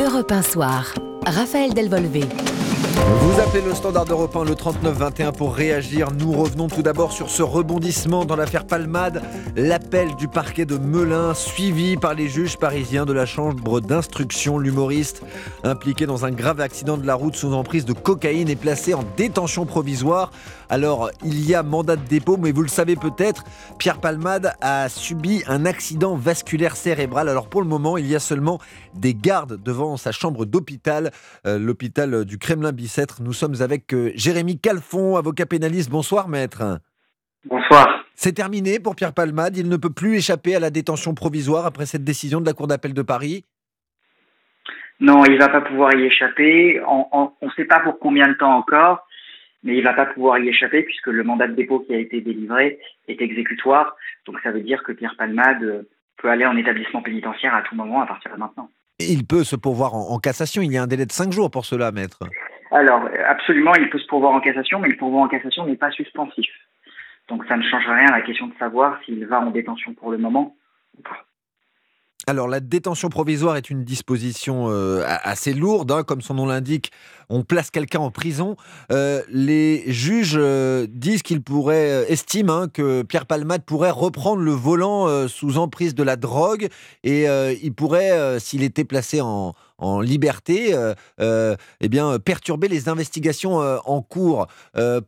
Europe 1 Soir. Raphaël Delvolvé. Vous appelez le standard européen le 39-21 pour réagir. Nous revenons tout d'abord sur ce rebondissement dans l'affaire Palmade. L'appel du parquet de Melun, suivi par les juges parisiens de la chambre d'instruction. L'humoriste impliqué dans un grave accident de la route sous emprise de cocaïne est placé en détention provisoire. Alors, il y a mandat de dépôt, mais vous le savez peut-être, Pierre Palmade a subi un accident vasculaire cérébral. Alors, pour le moment, il y a seulement des gardes devant sa chambre d'hôpital, euh, l'hôpital du Kremlin-Bicêtre. Nous sommes avec euh, Jérémy Calfon, avocat pénaliste. Bonsoir, maître. Bonsoir. C'est terminé pour Pierre Palmade. Il ne peut plus échapper à la détention provisoire après cette décision de la Cour d'appel de Paris. Non, il va pas pouvoir y échapper. On ne sait pas pour combien de temps encore mais il va pas pouvoir y échapper puisque le mandat de dépôt qui a été délivré est exécutoire. Donc ça veut dire que Pierre Palmade peut aller en établissement pénitentiaire à tout moment à partir de maintenant. Il peut se pourvoir en, cassation. Il y a un délai de cinq jours pour cela, maître. Alors, absolument, il peut se pourvoir en cassation, mais le pourvoi en cassation n'est pas suspensif. Donc ça ne change rien à la question de savoir s'il va en détention pour le moment ou pas. Alors la détention provisoire est une disposition euh, assez lourde, hein, comme son nom l'indique. On place quelqu'un en prison. Euh, les juges euh, disent qu'ils pourraient, estiment hein, que Pierre Palmade pourrait reprendre le volant sous emprise de la drogue et il pourrait, s'il était placé en, liberté, eh bien perturber les investigations en cours.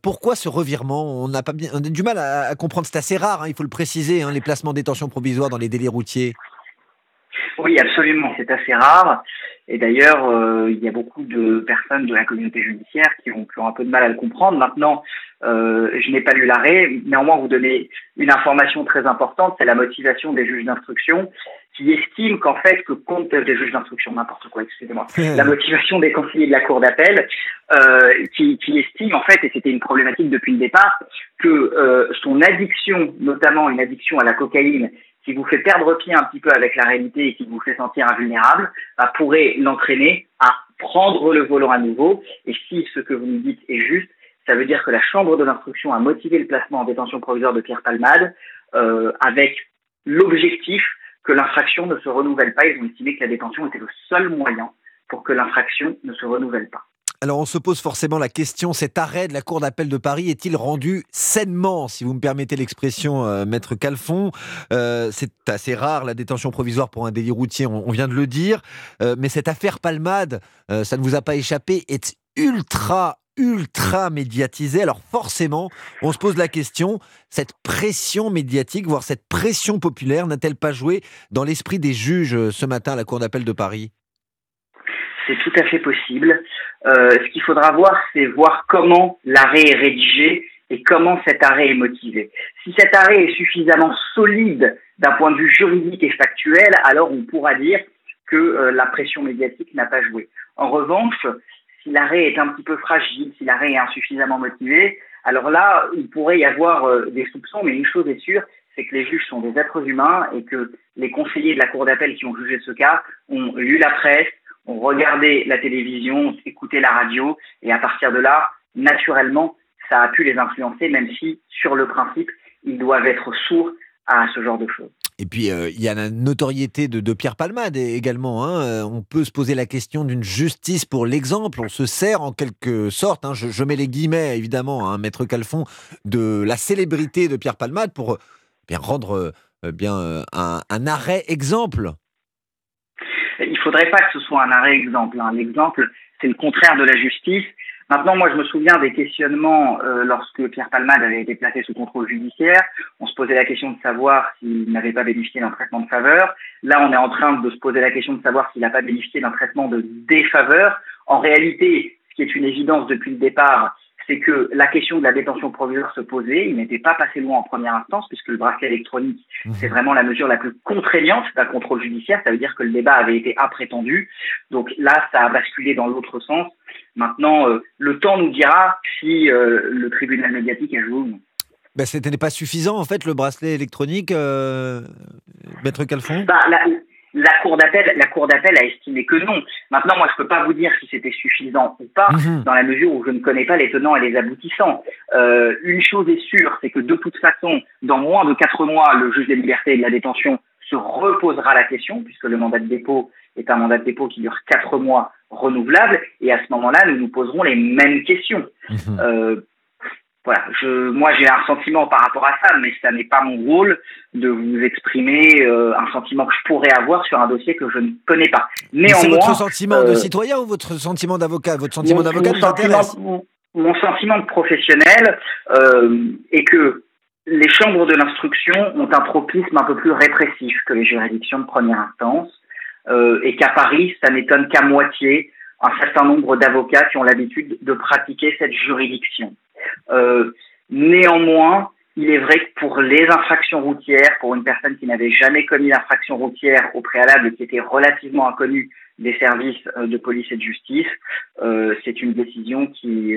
pourquoi ce revirement? On a pas bien, du mal à, comprendre. C'est assez rare, hein, il faut le préciser, les placements de détention provisoire dans les délits routiers. Oui, absolument. C'est assez rare. Et d'ailleurs, euh, il y a beaucoup de personnes de la communauté judiciaire qui ont, qui ont un peu de mal à le comprendre. Maintenant, euh, je n'ai pas lu l'arrêt. Néanmoins, vous donnez une information très importante, c'est la motivation des juges d'instruction qui estiment qu'en fait, que compte des juges d'instruction, n'importe quoi, excusez-moi, la motivation des conseillers de la cour d'appel, euh, qui, qui estiment en fait, et c'était une problématique depuis le départ, que euh, son addiction, notamment une addiction à la cocaïne, qui vous fait perdre pied un petit peu avec la réalité et qui vous fait sentir invulnérable, bah, pourrait l'entraîner à prendre le volant à nouveau. Et si ce que vous nous dites est juste, ça veut dire que la Chambre de l'instruction a motivé le placement en détention provisoire de Pierre Palmade euh, avec l'objectif que l'infraction ne se renouvelle pas. Ils ont estimé que la détention était le seul moyen pour que l'infraction ne se renouvelle pas. Alors on se pose forcément la question, cet arrêt de la Cour d'appel de Paris est-il rendu sainement, si vous me permettez l'expression, euh, maître Calfon? Euh, C'est assez rare la détention provisoire pour un délit routier, on, vient de le dire, euh, mais cette affaire Palmade, ça ne vous a pas échappé, est ultra ultra médiatisée. Alors forcément, on se pose la question, cette pression médiatique, voire cette pression populaire, n'a-t-elle pas joué dans l'esprit des juges ce matin à la Cour d'appel de Paris? C'est tout à fait possible. Euh, ce qu'il faudra voir, c'est voir comment l'arrêt est rédigé et comment cet arrêt est motivé. Si cet arrêt est suffisamment solide d'un point de vue juridique et factuel, alors on pourra dire que euh, la pression médiatique n'a pas joué. En revanche, si l'arrêt est un petit peu fragile, si l'arrêt est insuffisamment motivé, alors là, il pourrait y avoir euh, des soupçons, mais une chose est sûre, c'est que les juges sont des êtres humains et que les conseillers de la Cour d'appel qui ont jugé ce cas ont lu la presse, on regardait la télévision, on écoutait la radio, et à partir de là, naturellement, ça a pu les influencer, même si, sur le principe, ils doivent être sourds à ce genre de choses. Et puis, euh, il y a la notoriété de, Pierre Palmade également. Hein. Euh, on peut se poser la question d'une justice pour l'exemple. On se sert en quelque sorte, hein, je, mets les guillemets évidemment, hein, Maître Calfon, de la célébrité de Pierre Palmade pour bien rendre euh, bien un arrêt exemple il faudrait pas que ce soit un arrêt exemple. Hein. L'exemple, c'est le contraire de la justice. Maintenant, moi, je me souviens des questionnements euh, lorsque Pierre Palmade avait été placé sous contrôle judiciaire. On se posait la question de savoir s'il n'avait pas bénéficié d'un traitement de faveur. Là, on est en train de se poser la question de savoir s'il n'a pas bénéficié d'un traitement de défaveur. En réalité, ce qui est une évidence depuis le départ, c'est que la question de la détention provisoire se posait. Il n'était pas passé loin en première instance, puisque le bracelet électronique, mmh. c'est vraiment la mesure la plus contraignante d'un contrôle judiciaire. Ça veut dire que le débat avait été imprétendu. Donc là, ça a basculé dans l'autre sens. Maintenant, euh, le temps nous dira si euh, le tribunal médiatique a joué ou non. Ben, ce n'était pas suffisant, en fait, le bracelet électronique, euh, Maître Calfon? Bah, la cour d'appel, la cour d'appel a estimé que non. Maintenant, moi, je peux pas vous dire si c'était suffisant ou pas, mhm. dans la mesure où je ne connais pas les tenants et les aboutissants. Euh, une chose est sûre, c'est que de toute façon, dans moins de quatre mois, le juge des libertés et de la détention se reposera la question, puisque le mandat de dépôt est un mandat de dépôt qui dure quatre mois renouvelable, et à ce moment-là, nous nous poserons les mêmes questions. Mhm. Euh, voilà, je, moi j'ai un sentiment par rapport à ça, mais ça n'est pas mon rôle de vous exprimer euh, un sentiment que je pourrais avoir sur un dossier que je ne connais pas. Néanmoins, c'est votre sentiment de euh, citoyen ou votre sentiment d'avocat? Votre sentiment d'avocat mon, mon, sentiment de professionnel euh, est que les chambres de l'instruction ont un tropisme un peu plus répressif que les juridictions de première instance, euh, et qu'à Paris, ça n'étonne qu'à moitié un certain nombre d'avocats qui ont l'habitude de pratiquer cette juridiction. Euh, néanmoins, il est vrai que pour les infractions routières, pour une personne qui n'avait jamais commis d'infraction routière au préalable et qui était relativement inconnue des services euh, de police et de justice, euh, c'est une décision qui,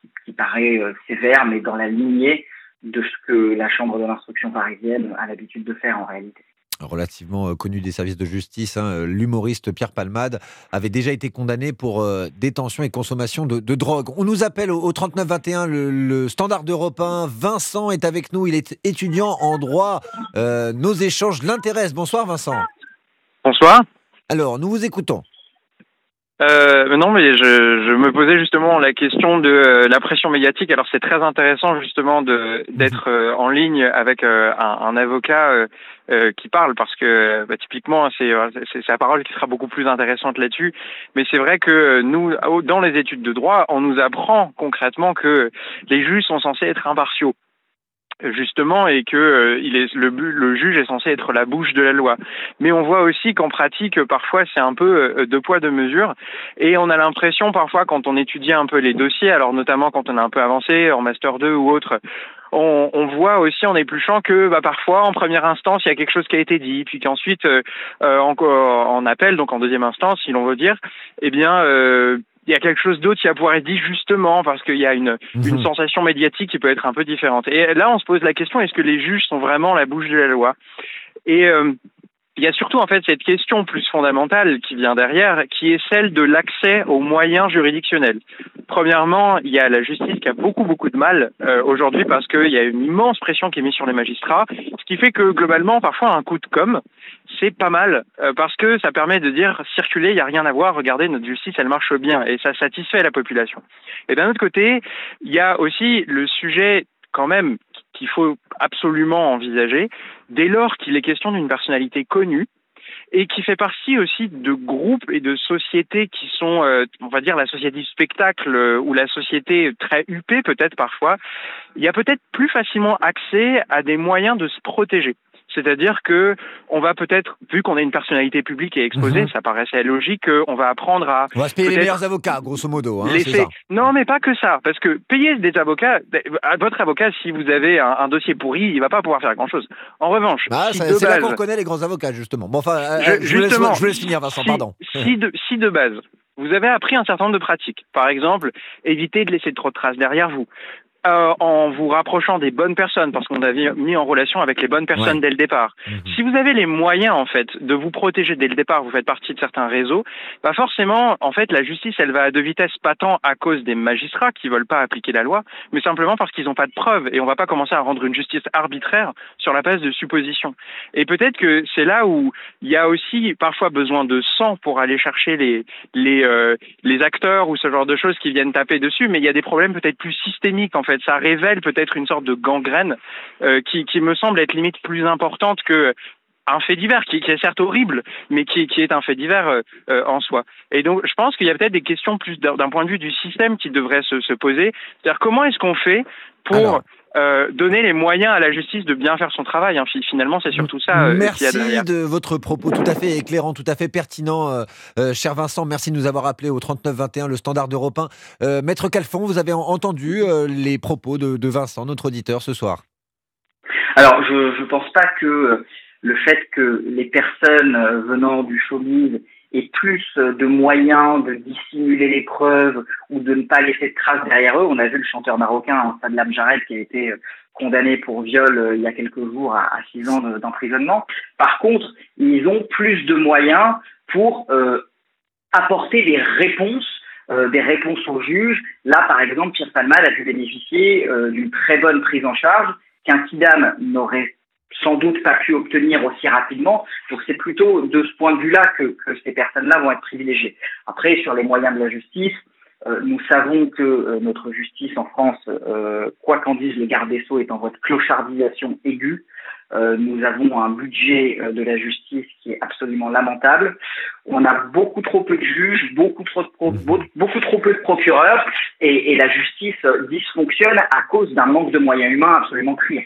qui, qui, paraît sévère, mais dans la lignée de ce que la Chambre de l'instruction parisienne a l'habitude de faire en réalité relativement euh, connu des services de justice, hein, euh, l'humoriste Pierre Palmade, avait déjà été condamné pour euh, détention et consommation de, drogue. On nous appelle au, 3921, le, le standard européen. Vincent est avec nous, il est étudiant en droit. nos échanges l'intéressent. Bonsoir Vincent. Bonsoir. Alors, nous vous écoutons. Euh, non, mais je, je, me posais justement la question de euh, la pression médiatique. Alors c'est très intéressant justement de d'être euh, en ligne avec euh, un, un, avocat qui parle parce que bah, typiquement c'est c'est sa parole qui sera beaucoup plus intéressante là-dessus. Mais c'est vrai que nous, dans les études de droit, on nous apprend concrètement que les juges sont censés être impartiaux justement et que euh, il est le, le juge est censé être la bouche de la loi. Mais on voit aussi qu'en pratique parfois c'est un peu euh, de poids de mesure et on a l'impression parfois quand on étudie un peu les dossiers, alors notamment quand on est un peu avancé en master 2 ou autre, on, on, voit aussi en épluchant que bah, parfois en première instance il y a quelque chose qui a été dit, puis qu'ensuite euh, en, en appel, donc en deuxième instance, si l'on veut dire, eh bien euh, il y a quelque chose d'autre qui va pouvoir être dit justement parce qu'il y a une, mhm. une sensation médiatique qui peut être un peu différente. Et là, on se pose la question est-ce que les juges sont vraiment la bouche de la loi? Et euh, il y a surtout en fait cette question plus fondamentale qui vient derrière, qui est celle de l'accès aux moyens juridictionnels. Premièrement, il y a la justice qui a beaucoup beaucoup de mal euh, aujourd'hui parce qu'il y a une immense pression qui est mise sur les magistrats, ce qui fait que globalement, parfois un coup de com, c'est pas mal euh, parce que ça permet de dire circuler, il n'y a rien à voir, regardez notre justice, elle marche bien et ça satisfait la population. Et d'un autre côté, il y a aussi le sujet quand même qu'il faut absolument envisager dès lors qu'il est question d'une personnalité connue et qui fait partie aussi de groupes et de sociétés qui sont, euh, on va dire, la société du spectacle euh, ou la société très huppée peut-être parfois, il y a peut-être plus facilement accès à des moyens de se protéger. C'est-à-dire que on va peut-être, vu qu'on a une personnalité publique et exposée, mhm. ça paraissait logique qu'on va apprendre à. On va se payer les meilleurs avocats, grosso modo. Hein, ça. Non, mais pas que ça, parce que payer des avocats, votre avocat, si vous avez un, dossier pourri, il va pas pouvoir faire grand-chose. En revanche, bah, c'est là qu'on connaît les grands avocats, justement. Bon, enfin, euh, je, justement, je, vous laisse, finir, Vincent. pardon. Si de, si de base vous avez appris un certain nombre de pratiques. Par exemple, éviter de laisser trop de traces derrière vous. Euh, en vous rapprochant des bonnes personnes, parce qu'on a mis en relation avec les bonnes personnes dès le départ. Mhm. Si vous avez les moyens, en fait, de vous protéger dès le départ, vous faites partie de certains réseaux, bah forcément, en fait, la justice, elle va à deux vitesses, pas tant à cause des magistrats qui veulent pas appliquer la loi, mais simplement parce qu'ils n'ont pas de preuves, et on va pas commencer à rendre une justice arbitraire sur la base de suppositions. Et peut-être que c'est là où il y a aussi parfois besoin de sang pour aller chercher les les euh, les acteurs ou ce genre de choses qui viennent taper dessus, mais il y a des problèmes peut-être plus systémiques en fait ça révèle peut-être une sorte de gangrène euh, qui, me semble être limite plus importante que un fait divers qui, est certes horrible, mais qui, est un fait divers euh, euh, en soi. Et donc, je pense qu'il y a peut-être des questions plus d'un point de vue du système qui devraient se poser. C'est-à-dire, comment est-ce qu'on fait pour euh, donner les moyens à la justice de bien faire son travail. Hein. Finalement, c'est surtout ça euh, qu'il y a derrière. Merci de votre propos tout à fait éclairant, tout à fait pertinent, euh, cher Vincent. Merci de nous avoir appelé au 3921, le standard européen. Maître Calfon, vous avez entendu les propos de, de, Vincent, notre auditeur, ce soir Alors, je ne pense pas que le fait que les personnes venant du showbiz et plus de moyens de dissimuler les preuves ou de ne pas laisser de traces derrière eux. On a vu le chanteur marocain Sadlam Jared qui a été euh, condamné pour viol euh, il y a quelques jours à, six ans d'emprisonnement. Par contre, ils ont plus de moyens pour euh, apporter des réponses des réponses aux juges. Là, par exemple, Pierre Palmade a pu bénéficier d'une très bonne prise en charge qu'un Kidam n'aurait sans doute pas pu obtenir aussi rapidement. Donc c'est plutôt de ce point de vue-là que, que ces personnes-là vont être privilégiées. Après, sur les moyens de la justice, euh, nous savons que euh, notre justice en France, euh, quoi qu'en disent les gardes des Sceaux, est en voie de clochardisation aiguë. nous avons un budget de la justice qui est absolument lamentable. On a beaucoup trop peu de juges, beaucoup trop, beaucoup trop peu de procureurs, et, et la justice dysfonctionne à cause d'un manque de moyens humains absolument criant.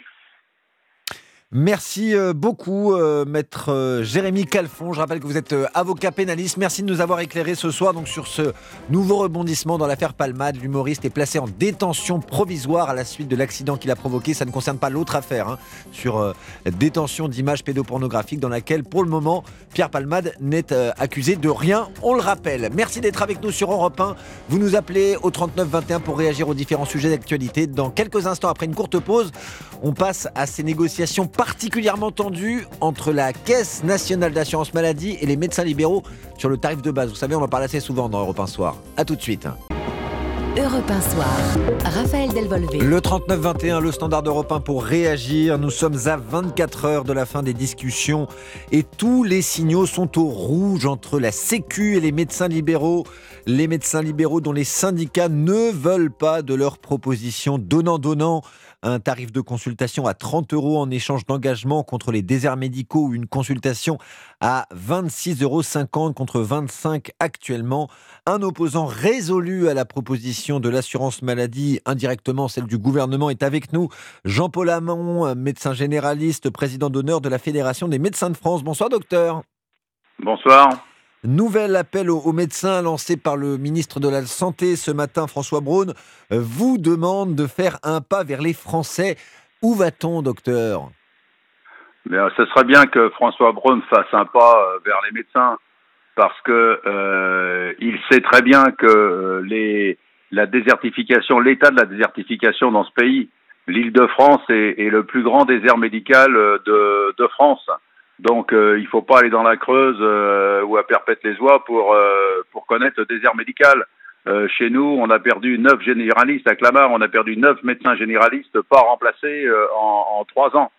Merci euh, beaucoup, euh, maître euh, Jérémy Calfon. Je rappelle que vous êtes avocat pénaliste. Merci de nous avoir éclairé ce soir donc, sur ce nouveau rebondissement dans l'affaire Palmade. L'humoriste est placé en détention provisoire à la suite de l'accident qu'il a provoqué. Ça ne concerne pas l'autre affaire hein, sur détention d'images pédopornographiques dans laquelle, pour le moment, Pierre Palmade n'est accusé de rien. On le rappelle. Merci d'être avec nous sur Europe 1. Vous nous appelez au 39 21 pour réagir aux différents sujets d'actualité. Dans quelques instants, après une courte pause, on passe à ces négociations particulièrement tendu entre la Caisse nationale d'assurance maladie et les médecins libéraux sur le tarif de base. Vous savez, on en parle assez souvent dans Europe 1 Soir. A tout de suite. Europe 1 Soir, Raphaël Delvolvé. Le 39-21, le standard d'Europe 1 pour réagir. Nous sommes à 24 heures de la fin des discussions et tous les signaux sont au rouge entre la Sécu et les médecins libéraux. Les médecins libéraux dont les syndicats ne veulent pas de leur proposition donnant-donnant un tarif de consultation à 30 euros en échange d'engagement contre les déserts médicaux ou une consultation à 26,50 euros contre 25 actuellement. Un opposant résolu à la proposition de l'assurance maladie, indirectement celle du gouvernement, est avec nous. Jean-Paul Hamon, médecin généraliste, président d'honneur de la Fédération des médecins de France. Bonsoir docteur. Bonsoir. Nouvel appel aux, médecins lancé par le ministre de la Santé ce matin, François Braun, euh, vous demande de faire un pas vers les Français. Où va-t-on, docteur? Bien, Ce serait bien que François Braun fasse un pas euh, vers les médecins parce que euh, il sait très bien que la désertification, l'état de la désertification dans ce pays, l'Île-de-France est, est, le plus grand désert médical de France. Donc euh, il ne faut pas aller dans la Creuse euh, ou à Perpète-les-Oies pour, euh, pour connaître le désert médical. chez nous, on a perdu neuf généralistes à Clamart, on a perdu neuf médecins généralistes pas remplacés en, trois ans.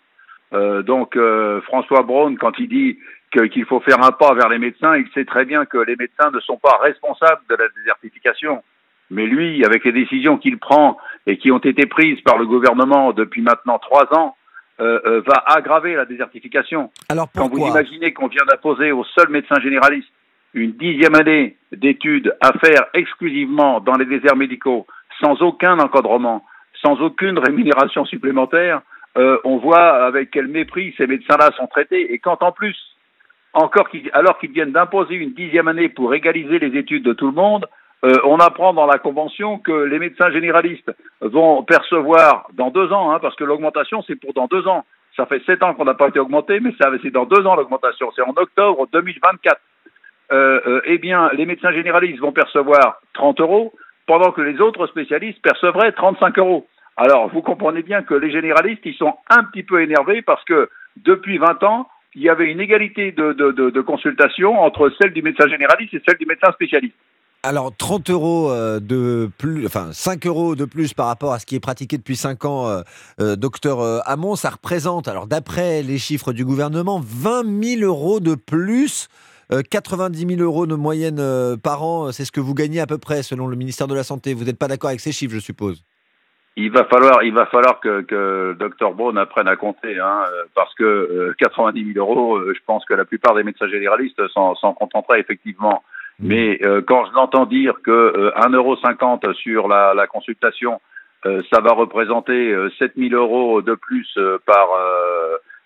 donc François Braun, quand il dit qu'il faut faire un pas vers les médecins, il sait très bien que les médecins ne sont pas responsables de la désertification. Mais lui, avec les décisions qu'il prend et qui ont été prises par le gouvernement depuis maintenant trois ans, euh, euh, va aggraver la désertification. Alors Quand vous imaginez qu'on vient d'imposer aux seuls médecins généralistes une dixième année d'études à faire exclusivement dans les déserts médicaux, sans aucun encadrement, sans aucune rémunération supplémentaire, euh, on voit avec quel mépris ces médecins-là sont traités. Et quand en plus, encore alors qu'ils viennent d'imposer une dixième année pour égaliser les études de tout le monde, euh, on apprend dans la convention que les médecins généralistes vont percevoir dans deux ans, hein, parce que l'augmentation c'est pour dans deux ans. Ça fait sept ans qu'on n'a pas été augmenté, mais c'est dans deux ans l'augmentation. C'est en octobre 2024. Euh, euh, eh bien, les médecins généralistes vont percevoir 30 euros, pendant que les autres spécialistes percevraient 35 euros. Alors, vous comprenez bien que les généralistes, ils sont un petit peu énervés parce que depuis 20 ans, il y avait une égalité de, de, consultation entre celle du médecin généraliste et celle du médecin spécialiste. Alors 30 euros euh, de plus, enfin 5 euros de plus par rapport à ce qui est pratiqué depuis 5 ans, euh, euh, docteur Hamon, ça représente, alors d'après les chiffres du gouvernement, 20 000 euros de plus, 90 000 euros de moyenne par an, c'est ce que vous gagnez à peu près selon le ministère de la Santé. Vous n'êtes pas d'accord avec ces chiffres, je suppose? Il va falloir, que, que Dr Braun apprenne à compter, hein, parce que 90 000 euros, je pense que la plupart des médecins généralistes s'en contenteraient effectivement. Mm. Mais euh, quand je l'entends dire que euh, 1,50€ sur la, la consultation, euh, ça va représenter 7000 euros de plus par,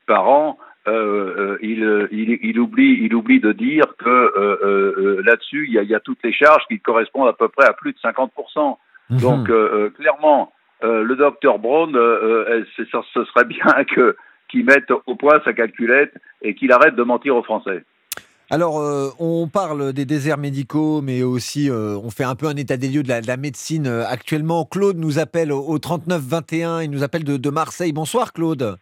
par an, il, il, il, oublie, il oublie de dire que là-dessus, il y a, y a, toutes les charges qui correspondent à peu près à plus de 50%. Mm-hmm. Donc, clairement, le docteur Braun, ce serait bien que qu'il mette au point sa calculette et qu'il arrête de mentir aux Français. Alors, euh, on parle des déserts médicaux, mais aussi euh, on fait un peu un état des lieux de la, médecine euh, actuellement. Claude nous appelle au, 39-21, il nous appelle de, Marseille. Bonsoir Claude.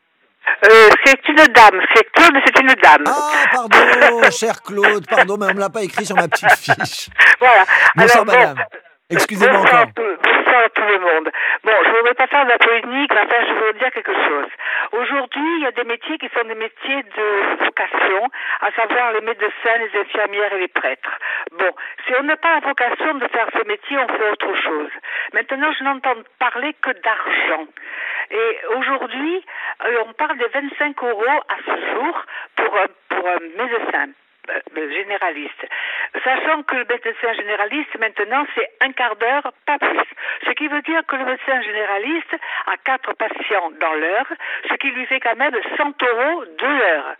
c'est une dame, c'est Claude, c'est une dame. Ah, pardon, cher Claude, pardon, mais on ne me l'a pas écrit sur ma petite fiche. Voilà. Bonsoir madame. Excusez-moi encore. bonsoir à tout le monde. Bon, je ne voudrais pas faire de la polémique, mais enfin, je voudrais dire quelque chose. Aujourd'hui, il y a des métiers qui sont des métiers de vocation, à savoir les médecins, les infirmières et les prêtres. Bon, si on n'a pas la vocation de faire ce métier, on fait autre chose. Maintenant, je n'entends parler que d'argent. Et aujourd'hui, euh, on parle de 25 euros à ce jour pour, un- pour un médecin généraliste. Sachant que le médecin généraliste, maintenant, c'est un quart d'heure, pas plus. Ce qui veut dire que le médecin généraliste a quatre patients dans l'heure, ce qui lui fait quand même 100 euros de l'heure.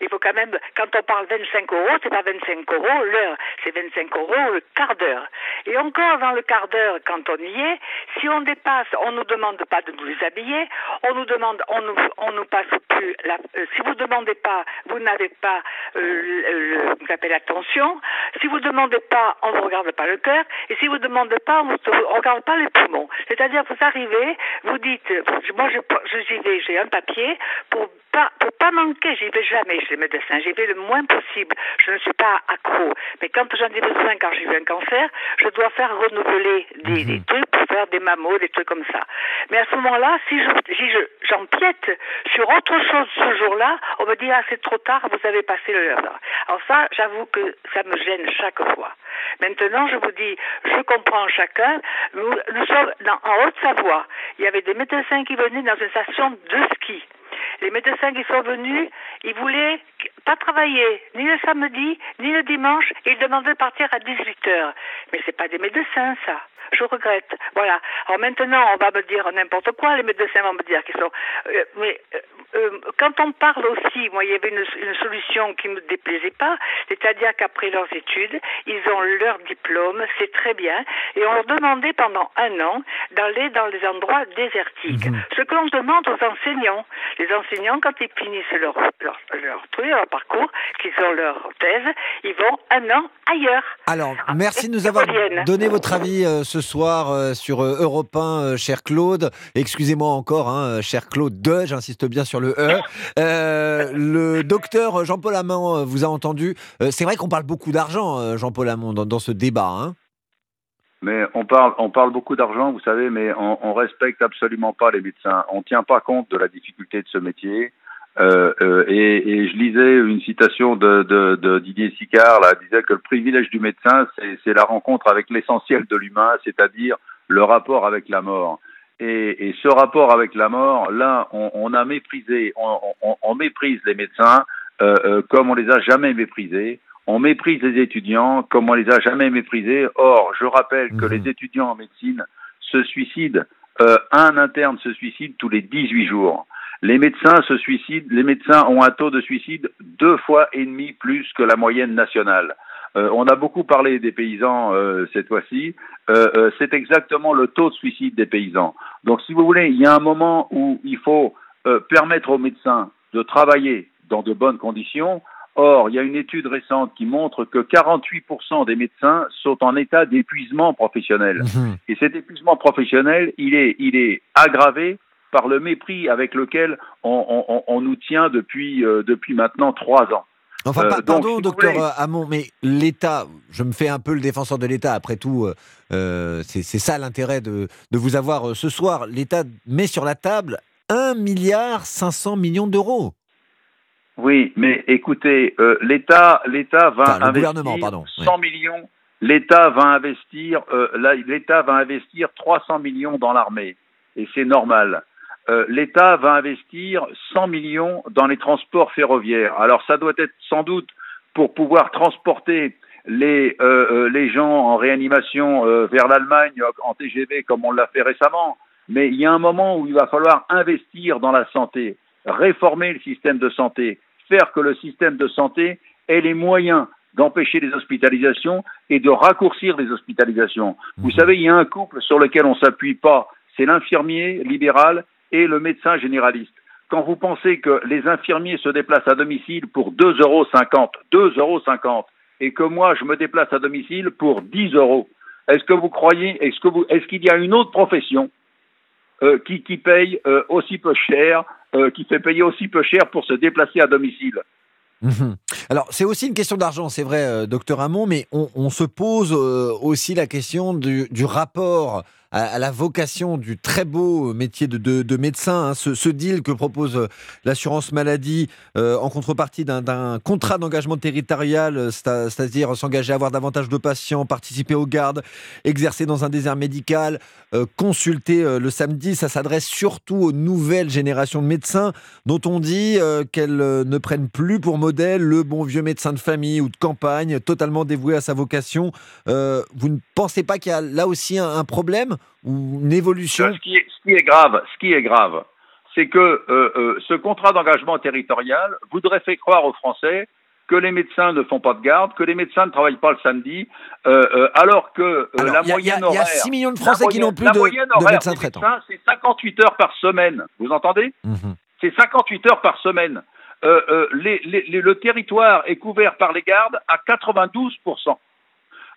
Il faut quand même, quand on parle 25 euros, c'est pas 25 euros l'heure, c'est 25 euros le quart d'heure. Et encore dans le quart d'heure, quand on y est, si on dépasse, on nous demande pas de nous habiller, on nous demande, on nous, on nous passe plus la, euh, si vous demandez pas, vous n'avez pas, euh, l'attention. Si vous demandez pas, on vous regarde pas le cœur. Et si vous demandez pas, on vous regarde pas les poumons. C'est-à-dire, vous arrivez, vous dites, moi je j'y vais, j'ai un papier pour pas, pour pas manquer, j'y vais jamais chez les médecins, j'y vais le moins possible. Je ne suis pas accro. Mais quand j'en ai besoin, quand j'ai eu un cancer, je dois faire renouveler des, des trucs pour faire des mammos, des trucs comme ça. Mais à ce moment-là, si je, si je- j'empiète sur autre chose ce jour-là, on me dit, ah, c'est trop tard, vous avez passé l'heure. Alors ça, j'avoue que ça me gêne chaque fois. Maintenant, je vous dis, je comprends chacun. Nous, nous sommes dans, en Haute-Savoie. Il y avait des médecins qui venaient dans une station de ski. Les médecins qui sont venus, ils voulaient pas travailler, ni le samedi, ni le dimanche. Ils demandaient de partir à 18 heures. Mais c'est pas des médecins, ça. Je regrette. Voilà. Alors maintenant, on va me dire n'importe quoi. Les médecins vont me dire qu'ils sont. euh, mais euh, euh, quand on parle aussi, moi, il y avait une, une solution qui me déplaisait pas, c'est-à-dire qu'après leurs études, ils ont leur diplôme, c'est très bien, et on leur demandait pendant un an d'aller dans les endroits désertiques. Ce que l'on demande aux enseignants. Les enseignants, quand ils finissent leur, leur, leur truc, leur parcours, qu'ils ont leur thèse, ils vont un an ailleurs. Alors, merci de nous avoir donné votre avis euh, ce soir euh, sur euh, Europe 1, euh, cher Claude. Excusez-moi encore, hein, cher Claude de, j'insiste bien sur le E. Le docteur Jean-Paul euh, vous a entendu. C'est vrai qu'on parle beaucoup d'argent, Jean-Paul Amand, dans, ce débat. hein. Mais on parle, on parle beaucoup d'argent, vous savez, mais on, on respecte absolument pas les médecins. On tient pas compte de la difficulté de ce métier. Euh, euh, et, et je lisais une citation de, de, de Didier Sicard, là, disait que le privilège du médecin, c'est la rencontre avec l'essentiel de l'humain, c'est-à-dire le rapport avec la mort. Et, et ce rapport avec la mort, là, on, on a méprisé, on, on, on méprise les médecins euh, euh, comme on les a jamais méprisés. On méprise les étudiants comme on les a jamais méprisés. Or, je rappelle que les étudiants en médecine se suicident. Euh, un interne se suicide tous les 18 jours. Les médecins se suicident. Les médecins ont un taux de suicide deux fois et demi plus que la moyenne nationale. Euh, on a beaucoup parlé des paysans euh, cette fois-ci. Euh, c'est exactement le taux de suicide des paysans. Donc, si vous voulez, il y a un moment où il faut permettre aux médecins de travailler dans de bonnes conditions. Or, il y a une étude récente qui montre que 48% des médecins sont en état d'épuisement professionnel. Mhm. Et cet épuisement professionnel, il est, il est aggravé par le mépris avec lequel on, on- on- on nous tient depuis, euh, depuis maintenant trois ans. Enfin, Euh, donc, pardon, si docteur voulez- euh, Hamon, mais l'État, je me fais un peu le défenseur de l'État, après tout, euh, c'est ça l'intérêt de, de vous avoir ce soir. L'État met sur la table 1 milliard 500 millions d'euros. Oui, mais écoutez, l'État, l'État va Enfin, investir gouvernement, pardon, 100 millions. L'État va investir, l'État va investir 300 millions dans l'armée, et c'est normal. Euh, L'État va investir 100 millions dans les transports ferroviaires. Alors, ça doit être sans doute pour pouvoir transporter les euh, euh, les gens en réanimation euh, vers l'Allemagne en TGV comme on l'a fait récemment. Mais il y a un moment où il va falloir investir dans la santé, réformer le système de santé, faire que le système de santé ait les moyens d'empêcher les hospitalisations et de raccourcir les hospitalisations. Vous Mhm. savez, il y a un couple sur lequel on s'appuie pas, c'est l'infirmier libéral et le médecin généraliste. Quand vous pensez que les infirmiers se déplacent à domicile pour 2,50 euros, 2,50 euros, et que moi je me déplace à domicile pour 10 euros, est-ce que vous croyez, est-ce qu'il y a une autre profession euh, qui, paye euh, aussi peu cher, euh, qui fait payer aussi peu cher pour se déplacer à domicile? Mhm. Alors, c'est aussi une question d'argent, c'est vrai, docteur Hamon, mais on, se pose aussi la question du rapport à, la vocation du très beau métier de, médecin. Hein. ce, deal que propose l'assurance maladie en contrepartie d'un contrat d'engagement territorial, c'est-à-dire s'engager à avoir davantage de patients, participer aux gardes, exercer dans un désert médical, consulter le samedi, ça s'adresse surtout aux nouvelles générations de médecins dont on dit qu'elles ne prennent plus pour modèle le bon vieux médecin de famille ou de campagne, totalement dévoué à sa vocation. Euh, vous ne pensez pas qu'il y a là aussi un, problème? Ou une évolution ce qui, est, ce qui est grave, ce qui est grave, c'est que euh, euh, ce contrat d'engagement territorial voudrait faire croire aux Français que les médecins ne font pas de garde, que les médecins ne travaillent pas le samedi, alors que la moyenne horaire... Il y a 6 millions de Français qui n'ont plus de, de médecins traitants. C'est 58 heures par semaine, vous entendez mhm. C'est 58 heures par semaine. Euh, euh, le territoire est couvert par les gardes à 92%.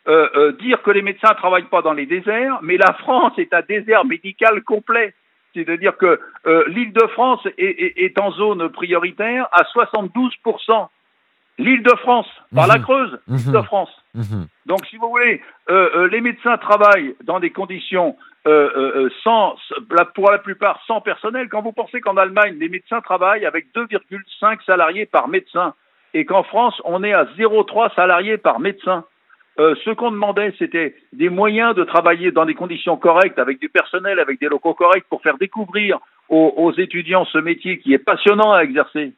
Euh, dire que les médecins ne travaillent pas dans les déserts, mais la France est un désert médical complet. C'est-à-dire que l'île de France est, en zone prioritaire à 72%. L'île de France, par la mhm. Creuse, l'île de mhm. France. Mhm. Donc, si vous voulez, les médecins travaillent dans des conditions euh, euh, euh, sans, pour la plupart sans personnel. Quand vous pensez qu'en Allemagne, les médecins travaillent avec 2,5 salariés par médecin et qu'en France, on est à 0,3 salariés par médecin. Ce qu'on demandait, c'était des moyens de travailler dans des conditions correctes, avec du personnel, avec des locaux corrects, pour faire découvrir aux, étudiants ce métier qui est passionnant à exercer.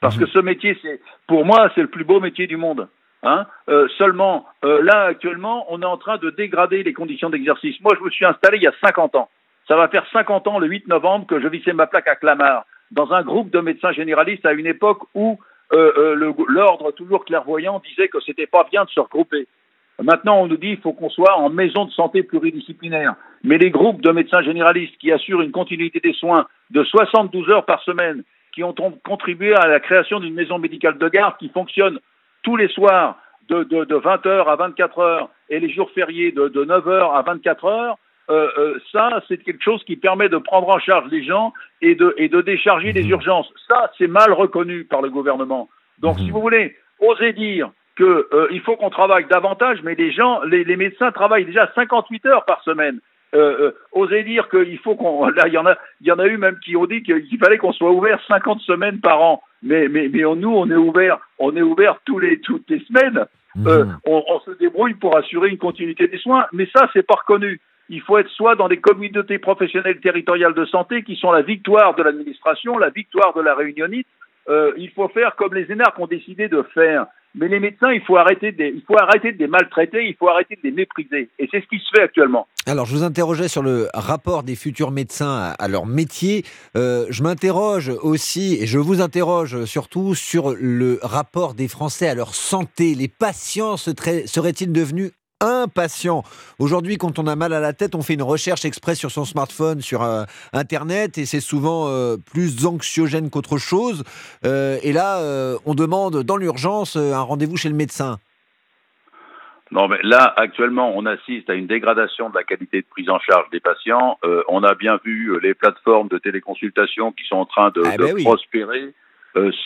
Parce que mmh. ce métier, c'est, pour moi, c'est le plus beau métier du monde. Hein euh, seulement, euh, là, actuellement, on est en train de dégrader les conditions d'exercice. Moi, je me suis installé il y a 50 ans. Ça va faire 50 ans, le 8 novembre, que je vissais ma plaque à Clamart, dans un groupe de médecins généralistes à une époque où euh, l'ordre, toujours clairvoyant, disait que c'était pas bien de se regrouper. Maintenant, on nous dit qu'il faut qu'on soit en maison de santé pluridisciplinaire. Mais les groupes de médecins généralistes qui assurent une continuité des soins de 72 heures par semaine, qui ont contribué à la création d'une maison médicale de garde qui fonctionne tous les soirs de, de, de 20h à 24h et les jours fériés de, de 9h à 24h, euh, euh, ça, c'est quelque chose qui permet de prendre en charge les gens et de, et de décharger les mmh. urgences. Ça, c'est mal reconnu par le gouvernement. Donc, si mmh. vous voulez, osez dire qu'il euh, faut qu'on travaille davantage, mais les gens, les, les, médecins travaillent déjà 58 heures par semaine. Euh, osez dire qu'il faut qu'on. Là, il y en a, il y en a eu même qui ont dit qu'il fallait qu'on soit ouvert 50 semaines par an mais, mais, mais nous, on est ouvert, on est ouvert tous les, toutes les semaines. Mhm. Euh, on, on, se débrouille pour assurer une continuité des soins, mais ça, c'est pas reconnu. Il faut être soit dans des communautés professionnelles territoriales de santé qui sont la victoire de l'administration, la victoire de la réunionite. Euh, il faut faire comme les énarques ont décidé de faire. Mais les médecins, il faut arrêter de, il faut arrêter de les maltraiter, il faut arrêter de les mépriser. Et c'est ce qui se fait actuellement. Alors, je vous interrogeais sur le rapport des futurs médecins à, leur métier. Euh, je m'interroge aussi, et je vous interroge surtout sur le rapport des Français à leur santé. Les patients seraient-ils devenus impatient. Aujourd'hui, quand on a mal à la tête, on fait une recherche exprès sur son smartphone, sur euh, Internet, et c'est souvent euh, plus anxiogène qu'autre chose. Euh, et là, on demande dans l'urgence un rendez-vous chez le médecin. Non, mais là, actuellement, on assiste à une dégradation de la qualité de prise en charge des patients. on a bien vu les plateformes de téléconsultation qui sont en train de, ah, ben prospérer.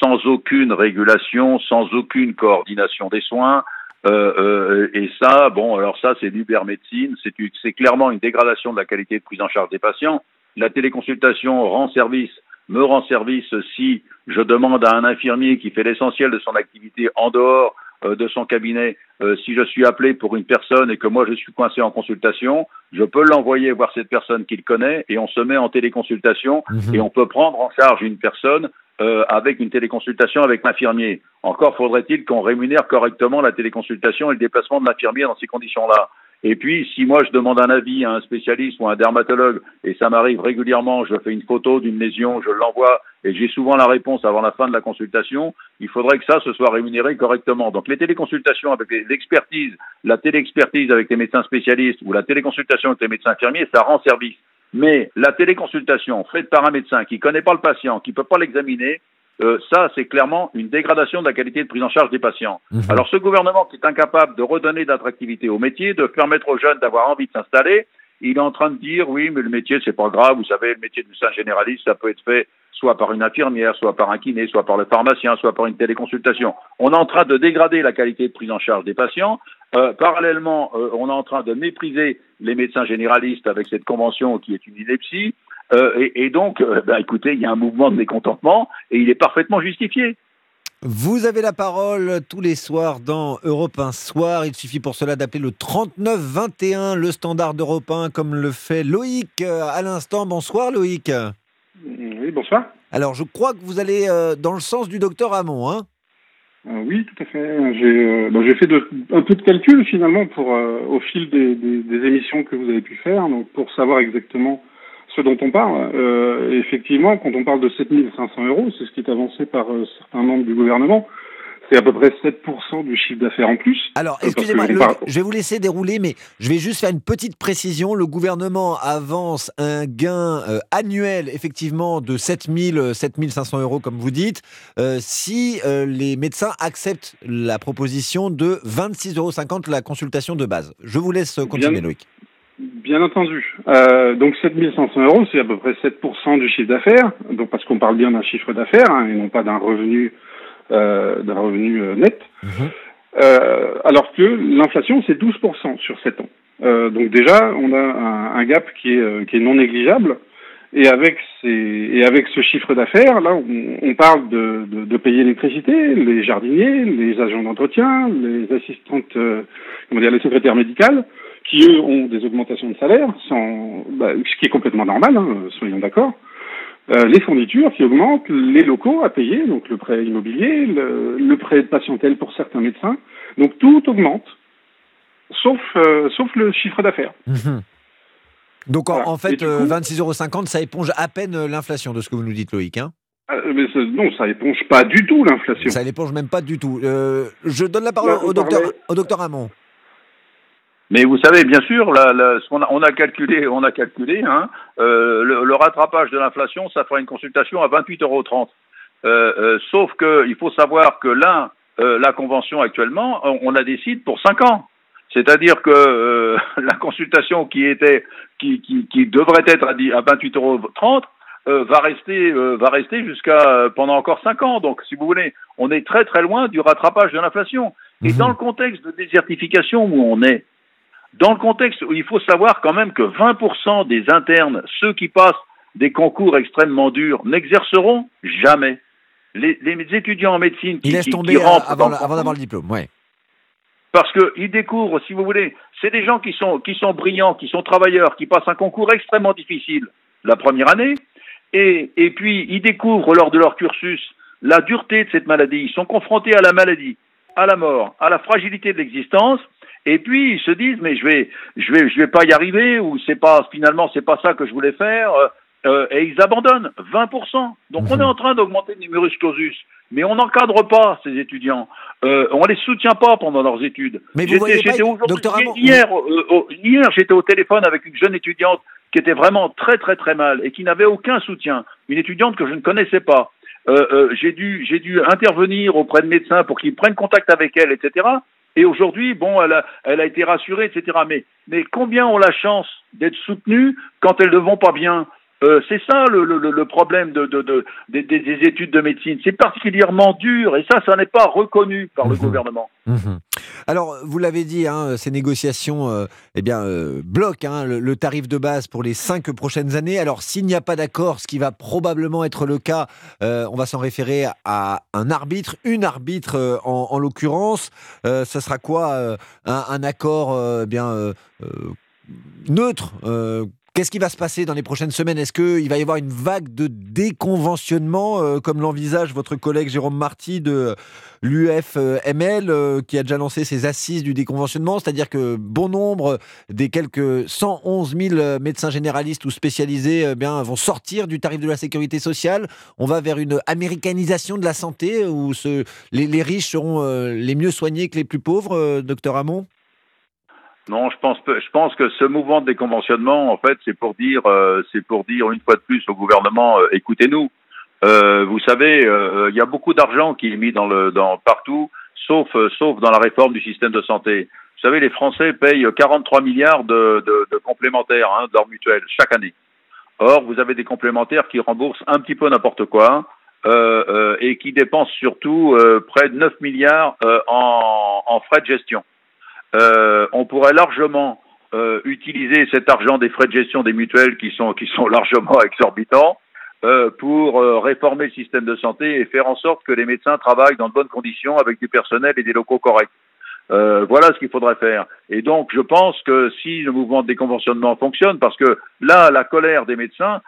sans aucune régulation, sans aucune coordination des soins, euh, euh, et ça, bon, alors ça, c'est l'hypermédecine, c'est clairement une dégradation de la qualité de prise en charge des patients. La téléconsultation rend service, me rend service si je demande à un infirmier qui fait l'essentiel de son activité en dehors euh, de son cabinet, si je suis appelé pour une personne et que moi je suis coincé en consultation, je peux l'envoyer voir cette personne qu'il connaît et on se met en téléconsultation mhm. et on peut prendre en charge une personne euh, avec une téléconsultation avec l'infirmier. Encore faudrait-il qu'on rémunère correctement la téléconsultation et le déplacement de l'infirmier dans ces conditions-là. Et puis, si moi je demande un avis à un spécialiste ou à un dermatologue, et ça m'arrive régulièrement, je fais une photo d'une lésion, je l'envoie, et j'ai souvent la réponse avant la fin de la consultation, il faudrait que ça se soit rémunéré correctement. Donc les téléconsultations avec l'expertise, la téléexpertise avec les médecins spécialistes ou la téléconsultation avec les médecins infirmiers, ça rend service. Mais la téléconsultation faite par un médecin qui ne connaît pas le patient, qui ne peut pas l'examiner, euh, ça, c'est clairement une dégradation de la qualité de prise en charge des patients. Mhm. Alors, ce gouvernement qui est incapable de redonner d'attractivité au métier, de permettre aux jeunes d'avoir envie de s'installer, il est en train de dire oui, mais le métier, c'est pas grave. Vous savez, le métier de médecin généraliste, ça peut être fait soit par une infirmière, soit par un kiné, soit par le pharmacien, soit par une téléconsultation. On est en train de dégrader la qualité de prise en charge des patients. Euh, parallèlement, euh, on est en train de mépriser les médecins généralistes avec cette convention qui est une ineptie. Euh, et, donc, bah, écoutez, il y a un mouvement de mécontentement et il est parfaitement justifié. Vous avez la parole tous les soirs dans Europe 1 Soir. Il suffit pour cela d'appeler le 3921, le standard d'Europe 1, comme le fait Loïc à l'instant. Bonsoir Loïc. Oui, bonsoir. Alors, je crois que vous allez dans le sens du docteur Hamon, hein euh, oui, tout à fait. J'ai euh, bon, fait de, un peu de calcul finalement pour euh, au fil des, des, des, émissions que vous avez pu faire, donc pour savoir exactement ce dont on parle. Euh, effectivement, quand on parle de 7500 euros, c'est ce qui est avancé par certains membres du gouvernement c'est à peu près 7% du chiffre d'affaires en plus. Alors, excusez-moi, je vais vous laisser dérouler, mais je vais juste faire une petite précision. Le gouvernement avance un gain euh, annuel, effectivement, de 7000, 7500 euh, euros, comme vous dites, euh, si les médecins acceptent la proposition de 26,50 euros la consultation de base. Je vous laisse continuer, bien, Loïc. Bien entendu. donc 7500 euros, c'est à peu près 7% du chiffre d'affaires, donc parce qu'on parle bien d'un chiffre d'affaires hein, et non pas d'un revenu euh, d'un revenu euh, net, mhm. euh, alors que l'inflation, c'est 12% sur 7 ans. Euh, donc déjà, on a un, un gap qui est, qui est non négligeable. Et avec, ces, et avec ce chiffre d'affaires, là, on, on parle de, de, de payer l'électricité, les jardiniers, les agents d'entretien, les assistantes, euh, comment dire, les secrétaires médicales, qui eux ont des augmentations de salaire, sans, bah, ce qui est complètement normal, hein, soyons d'accord. Euh, les fournitures qui augmentent, les locaux à payer, donc le prêt immobilier, le, le prêt de patientèle pour certains médecins. Donc tout augmente, sauf, euh, sauf le chiffre d'affaires. Mhm. Donc en, en fait, euh, 26,50 euros, ça éponge à peine euh, l'inflation de ce que vous nous dites, Loïc. Hein? Mais non, ça éponge pas du tout l'inflation. Ça n'éponge même pas du tout. je donne la parole au, docteur, au docteur Hamon. Mais vous savez, bien sûr, la, la, ce on, a, on a calculé, on a calculé, hein, euh, le, le, rattrapage de l'inflation, ça fera une consultation à 28,30 euros. Euh, euh, sauf qu'il faut savoir que là, euh, la convention actuellement, on, on, la décide pour 5 ans. C'est-à-dire que euh, la consultation qui était, qui, qui, qui devrait être à, à 28,30 euros va rester, va rester jusqu'à pendant encore 5 ans. Donc, si vous voulez, on est très très loin du rattrapage de l'inflation. Et mmh. dans le contexte de désertification où on est, dans le contexte où il faut savoir quand même que 20% des internes, ceux qui passent des concours extrêmement durs, n'exerceront jamais. Les, les, étudiants en médecine qui, tomber qui rentrent avant, avant d'avoir le diplôme, ouais. Parce qu'ils découvrent, si vous voulez, c'est des gens qui sont, qui sont brillants, qui sont travailleurs, qui passent un concours extrêmement difficile la première année, et, et puis ils découvrent lors de leur cursus la dureté de cette maladie. Ils sont confrontés à la maladie, à la mort, à la fragilité de l'existence, et puis ils se disent mais je vais je vais je vais pas y arriver ou c'est pas finalement c'est pas ça que je voulais faire euh, euh et ils abandonnent 20%. Donc on est en train d'augmenter le numerus clausus, mais on n'encadre pas ces étudiants. Euh, on les soutient pas pendant leurs études. Mais vous voyez pas, docteur hier euh, hier j'étais au téléphone avec une jeune étudiante qui était vraiment très très très mal et qui n'avait aucun soutien. Une étudiante que je ne connaissais pas. Euh, euh, j'ai dû j'ai dû intervenir auprès de médecins pour qu'ils prennent contact avec elle, etc. Et aujourd'hui, bon, elle a, elle a été rassurée, etc. Mais, mais combien ont la chance d'être soutenues quand elles ne vont pas bien? Euh, c'est ça le, le, le problème de, de, de, des, des, études de médecine. C'est particulièrement dur et ça, ça n'est pas reconnu par le mmh. gouvernement. Mmh. Alors, vous l'avez dit, hein, ces négociations euh, eh bien, euh, bloquent hein, le, le, tarif de base pour les cinq prochaines années. Alors, s'il n'y a pas d'accord, ce qui va probablement être le cas, on va s'en référer à un arbitre, une arbitre en, en l'occurrence. Ça sera quoi un, un, accord eh bien neutre Qu'est-ce qui va se passer dans les prochaines semaines? Est-ce qu'il va y avoir une vague de déconventionnement, euh, comme l'envisage votre collègue Jérôme Marty de l'UFML, euh, qui a déjà lancé ses assises du déconventionnement? C'est-à-dire que bon nombre des quelques 111 000 médecins généralistes ou spécialisés euh, bien, vont sortir du tarif de la sécurité sociale. On va vers une américanisation de la santé où les, riches seront euh, les mieux soignés que les plus pauvres, euh, docteur Hamon? Non, je pense, je pense que ce mouvement de déconventionnement, en fait, c'est pour dire, euh, c'est pour dire une fois de plus au gouvernement, euh, écoutez-nous. Euh, vous savez, euh, il y a beaucoup d'argent qui est mis dans le, dans partout, sauf, euh, sauf dans la réforme du système de santé. Vous savez, les Français payent 43 milliards de, de, de complémentaires hein, d'or mutuel chaque année. Or, vous avez des complémentaires qui remboursent un petit peu n'importe quoi euh, euh, et qui dépensent surtout euh, près de 9 milliards en, en, frais de gestion. On pourrait largement utiliser cet argent des frais de gestion des mutuelles qui sont, largement exorbitants pour réformer le système de santé et faire en sorte que les médecins travaillent dans de bonnes conditions avec du personnel et des locaux corrects. Euh, voilà ce qu'il faudrait faire. Et donc, je pense que si le mouvement de déconventionnement fonctionne, parce que là, la colère des médecins,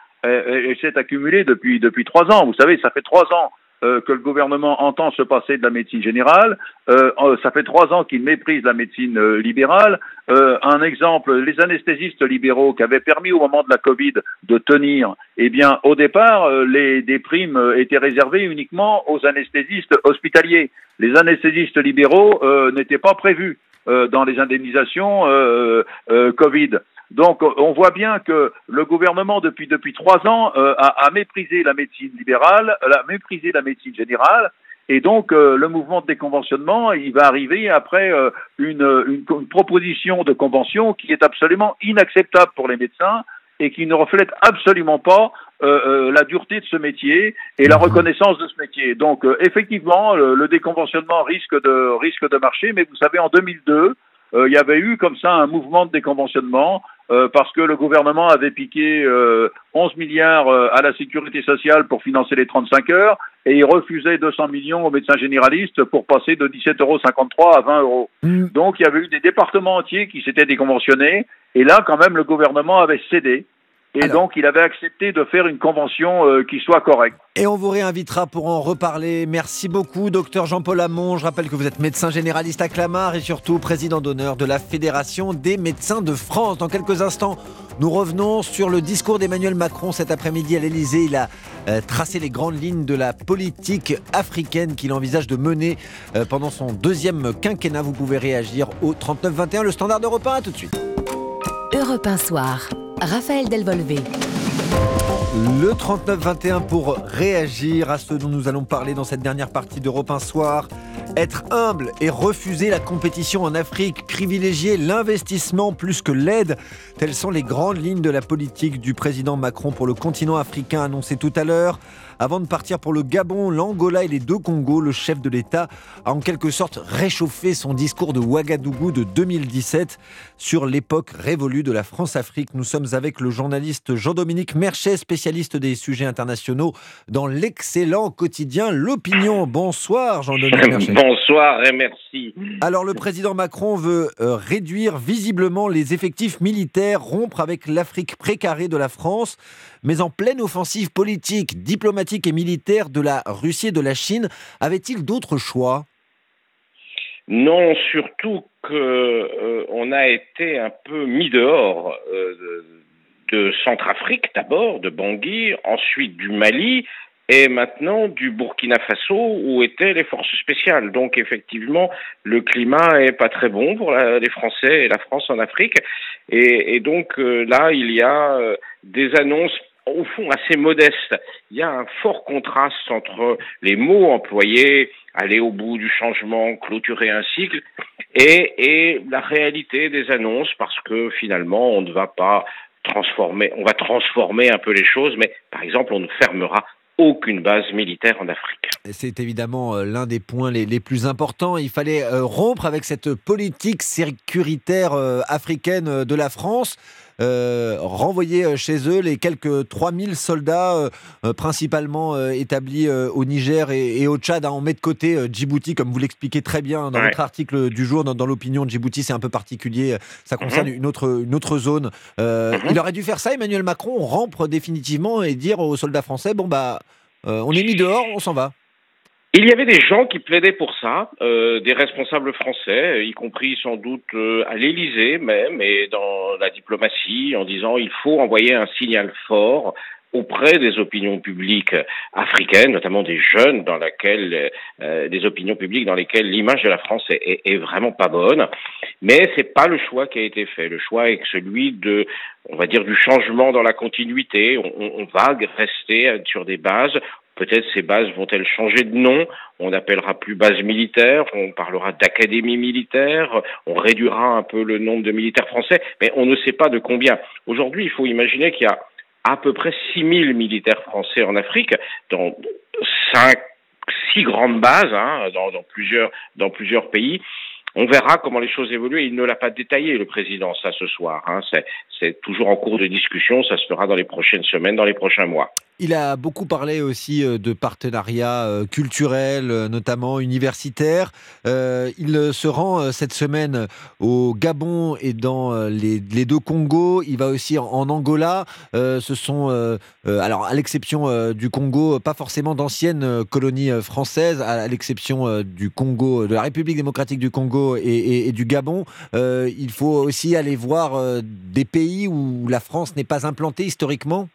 s'est accumulée depuis trois ans. Vous savez, ça fait trois ans euh, que le gouvernement entend se passer de la médecine générale. Euh, ça fait trois ans qu'il méprise la médecine euh, libérale. Un exemple, les anesthésistes libéraux qui avaient permis au moment de la Covid de tenir, eh bien, au départ, les, des primes étaient réservées uniquement aux anesthésistes hospitaliers. Les anesthésistes libéraux n'étaient pas prévus dans les indemnisations Covid. Donc on voit bien que le gouvernement depuis depuis trois ans euh, a, a, méprisé la médecine libérale, a méprisé la médecine générale, et donc euh, le mouvement de déconventionnement, il va arriver après euh, une, une, une, proposition de convention qui est absolument inacceptable pour les médecins et qui ne reflète absolument pas la dureté de ce métier et la mmh. reconnaissance de ce métier. Donc effectivement, le, le, déconventionnement risque de risque de marcher, mais vous savez en 2002 il y avait eu comme ça un mouvement de déconventionnement euh, parce que le gouvernement avait piqué euh, 11 milliards euh, à la sécurité sociale pour financer les 35 heures et il refusait 200 millions aux médecins généralistes pour passer de 17,53 euros à 20 euros. Mm. Donc il y avait eu des départements entiers qui s'étaient déconventionnés et là quand même le gouvernement avait cédé. Et donc, il avait accepté de faire une convention euh, qui soit correcte. Et on vous réinvitera pour en reparler. Merci beaucoup, docteur Jean-Paul Hamon. Je rappelle que vous êtes médecin généraliste à Clamart et surtout président d'honneur de la Fédération des médecins de France. Dans quelques instants, nous revenons sur le discours d'Emmanuel Macron cet après-midi à l'Elysée. Il a euh, tracé les grandes lignes de la politique africaine qu'il envisage de mener euh, pendant son deuxième quinquennat. Vous pouvez réagir au 39-21, le standard d'Europe 1. À tout de suite. Europe 1 soir. Raphaël Delvolvé. Le 39-21 pour réagir à ce dont nous allons parler dans cette dernière partie d'Europe 1 soir. Être humble et refuser la compétition en Afrique, privilégier l'investissement plus que l'aide, telles sont les grandes lignes de la politique du président Macron pour le continent africain annoncé tout à l'heure. Avant de partir pour le Gabon, l'Angola et les deux Congos, le chef de l'État a en quelque sorte réchauffé son discours de Ouagadougou de 2017 sur l'époque révolue de la France-Afrique. Nous sommes avec le journaliste Jean-Dominique Merchet, spécialiste des sujets internationaux dans l'excellent quotidien L'Opinion. Bonsoir Jean-Dominique Merchet. Bonsoir et merci. Alors le président Macron veut euh, réduire visiblement les effectifs militaires, rompre avec l'Afrique précarée de la France mais en pleine offensive politique, diplomatique et militaire de la Russie et de la Chine, avait-il d'autres choix? Non, surtout qu'on euh, a été un peu mis dehors euh, de Centrafrique d'abord, de Bangui, ensuite du Mali, et maintenant du Burkina Faso où étaient les forces spéciales. Donc effectivement, le climat est pas très bon pour les Français et la France en Afrique. Et, donc euh, là, il y a des annonces au fond assez modeste. Il y a un fort contraste entre les mots employés, aller au bout du changement, clôturer un cycle, et, et la réalité des annonces, parce que finalement, on ne va pas transformer, on va transformer un peu les choses, mais par exemple, on ne fermera aucune base militaire en Afrique. C'est évidemment euh, l'un des points les, les, plus importants. Il fallait euh, rompre avec cette politique sécuritaire euh, africaine de la France. Euh, renvoyer euh, chez eux les quelques 3000 soldats euh, principalement établis au Niger et, au Tchad. Hein, on met de côté Djibouti, comme vous l'expliquez très bien dans votre article du jour, dans, l'opinion. Djibouti, c'est un peu particulier. Ça concerne mhm. une, autre, une autre zone. Mhm. Il aurait dû faire ça, Emmanuel Macron, rompre définitivement et dire aux soldats français bon, bah, on est mis dehors, on s'en va. Il y avait des gens qui plaidaient pour ça, euh, des responsables français, y compris sans doute euh, à l'Élysée même et dans la diplomatie, en disant il faut envoyer un signal fort auprès des opinions publiques africaines, notamment des jeunes, dans laquelle euh, des opinions publiques dans lesquelles l'image de la France est, vraiment pas bonne. Mais c'est pas le choix qui a été fait. Le choix est celui de, on va dire, du changement dans la continuité. On, on va rester sur des bases Peut-être ces bases vont-elles changer de nom? On n'appellera plus base militaire, on parlera d'académie militaire, on réduira un peu le nombre de militaires français, mais on ne sait pas de combien. Aujourd'hui, il faut imaginer qu'il y a à peu près 6000 militaires français en Afrique, dans cinq, six grandes bases, hein, dans, plusieurs, dans plusieurs pays. On verra comment les choses évoluent. Il ne l'a pas détaillé, le président, ça ce soir. Hein. C'est toujours en cours de discussion. Ça se fera dans les prochaines semaines, dans les prochains mois. Il a beaucoup parlé aussi euh, de partenariats euh, culturels, euh, notamment universitaires. il se rend cette semaine au Gabon et dans les, deux Congos. Il va aussi en, Angola. ce sont, alors à l'exception du Congo, pas forcément d'anciennes colonies françaises, à l'exception du Congo, de la République démocratique du Congo et, et du Gabon. il faut aussi aller voir des pays où la France n'est pas implantée historiquement.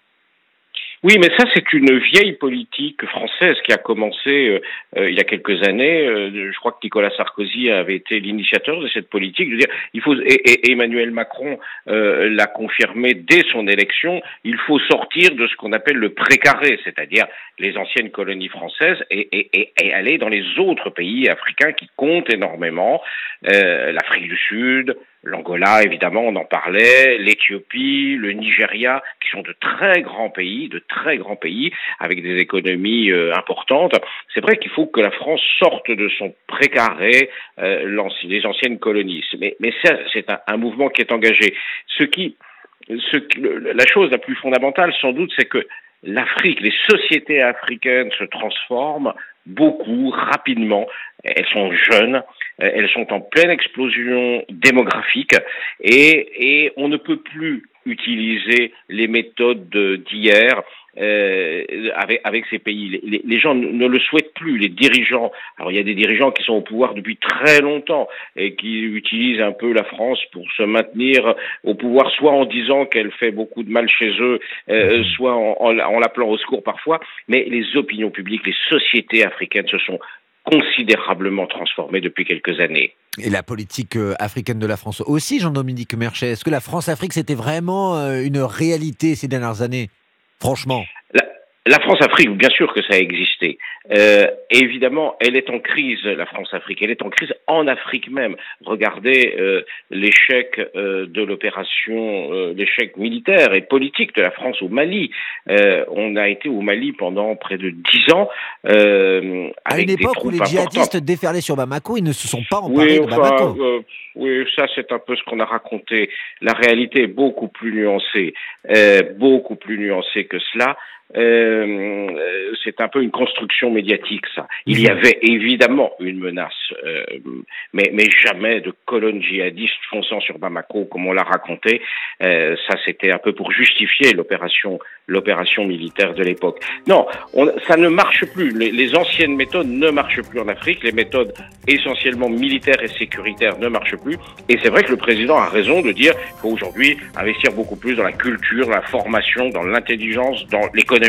Oui, mais ça, c'est une vieille politique française qui a commencé euh, euh, il y a quelques années. Euh, je crois que Nicolas Sarkozy avait été l'initiateur de cette politique. Je veux dire, il faut, et, Emmanuel Macron l'a confirmé dès son élection, il faut sortir de ce qu'on appelle le précaré, c'est-à-dire les anciennes colonies françaises, et, et, aller dans les autres pays africains qui comptent énormément, l'Afrique du Sud, l'Angola, évidemment, on en parlait, l'Éthiopie, le Nigeria, qui sont de très grands pays, de très grands pays, avec des économies euh, importantes. C'est vrai qu'il faut que la France sorte de son précaré, euh, les anciennes colonies. Mais, mais c'est un, mouvement qui est engagé. Ce qui, ce, la chose la plus fondamentale, sans doute, c'est que l'Afrique, les sociétés africaines se transforment beaucoup, rapidement. Elles sont jeunes, elles sont en pleine explosion démographique et, et on ne peut plus utiliser les méthodes d'hier euh, avec, avec ces pays. Les, gens ne le souhaitent plus. Les dirigeants, alors il y a des dirigeants qui sont au pouvoir depuis très longtemps et qui utilisent un peu la France pour se maintenir au pouvoir, soit en disant qu'elle fait beaucoup de mal chez eux, euh, soit en, en l'appelant au secours parfois. Mais les opinions publiques, les sociétés africaines se sont considérablement transformées depuis quelques années. Et la politique euh, africaine de la France aussi, Jean-Dominique Merchet. Est-ce que la France-Afrique, c'était vraiment euh, une réalité ces dernières années? Franchement. La France-Afrique, bien sûr que ça a existé. Euh, évidemment, elle est en crise, la France-Afrique. Elle est en crise en Afrique même. Regardez euh, l'échec euh, de l'opération, euh, l'échec militaire et politique de la France au Mali. Euh, on a été au Mali pendant près de dix ans. avec à une époque où les djihadistes déferlaient sur Bamako, ils ne se sont pas emparés de Bamako. oui, ça c'est un peu ce qu'on a raconté. La réalité est beaucoup plus nuancée, beaucoup plus nuancée que cela. Euh, c'est un peu une construction médiatique, ça. Il y avait évidemment une menace, euh, mais, mais jamais de colonnes djihadistes fonçant sur Bamako, comme on l'a raconté. Euh, ça, c'était un peu pour justifier l'opération, l'opération militaire de l'époque. Non, on, ça ne marche plus. Les, les, anciennes méthodes ne marchent plus en Afrique. Les méthodes essentiellement militaires et sécuritaires ne marchent plus. Et c'est vrai que le président a raison de dire qu'il faut aujourd'hui investir beaucoup plus dans la culture, la formation, dans l'intelligence, dans l'économie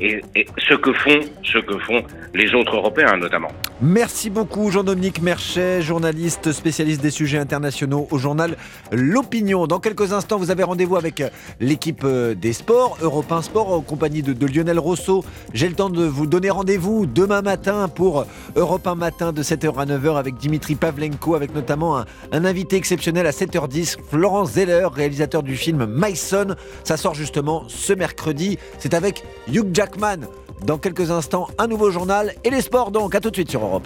et, ce que font, ce que font les autres Européens notamment. Merci beaucoup Jean-Dominique Merchet, journaliste spécialiste des sujets internationaux au journal L'Opinion. Dans quelques instants, vous avez rendez-vous avec l'équipe euh, des sports, Europe 1 Sport, en compagnie de, Lionel Rousseau. J'ai le temps de vous donner rendez-vous demain matin pour Europe 1 Matin de 7h à 9h avec Dimitri Pavlenko, avec notamment un, un invité exceptionnel à 7h10, Florence Zeller, réalisateur du film Myson. Ça sort justement ce mercredi. C'est avec Hugh Jackman. Dans quelques instants, un nouveau journal et les sports donc. À tout de suite sur Europe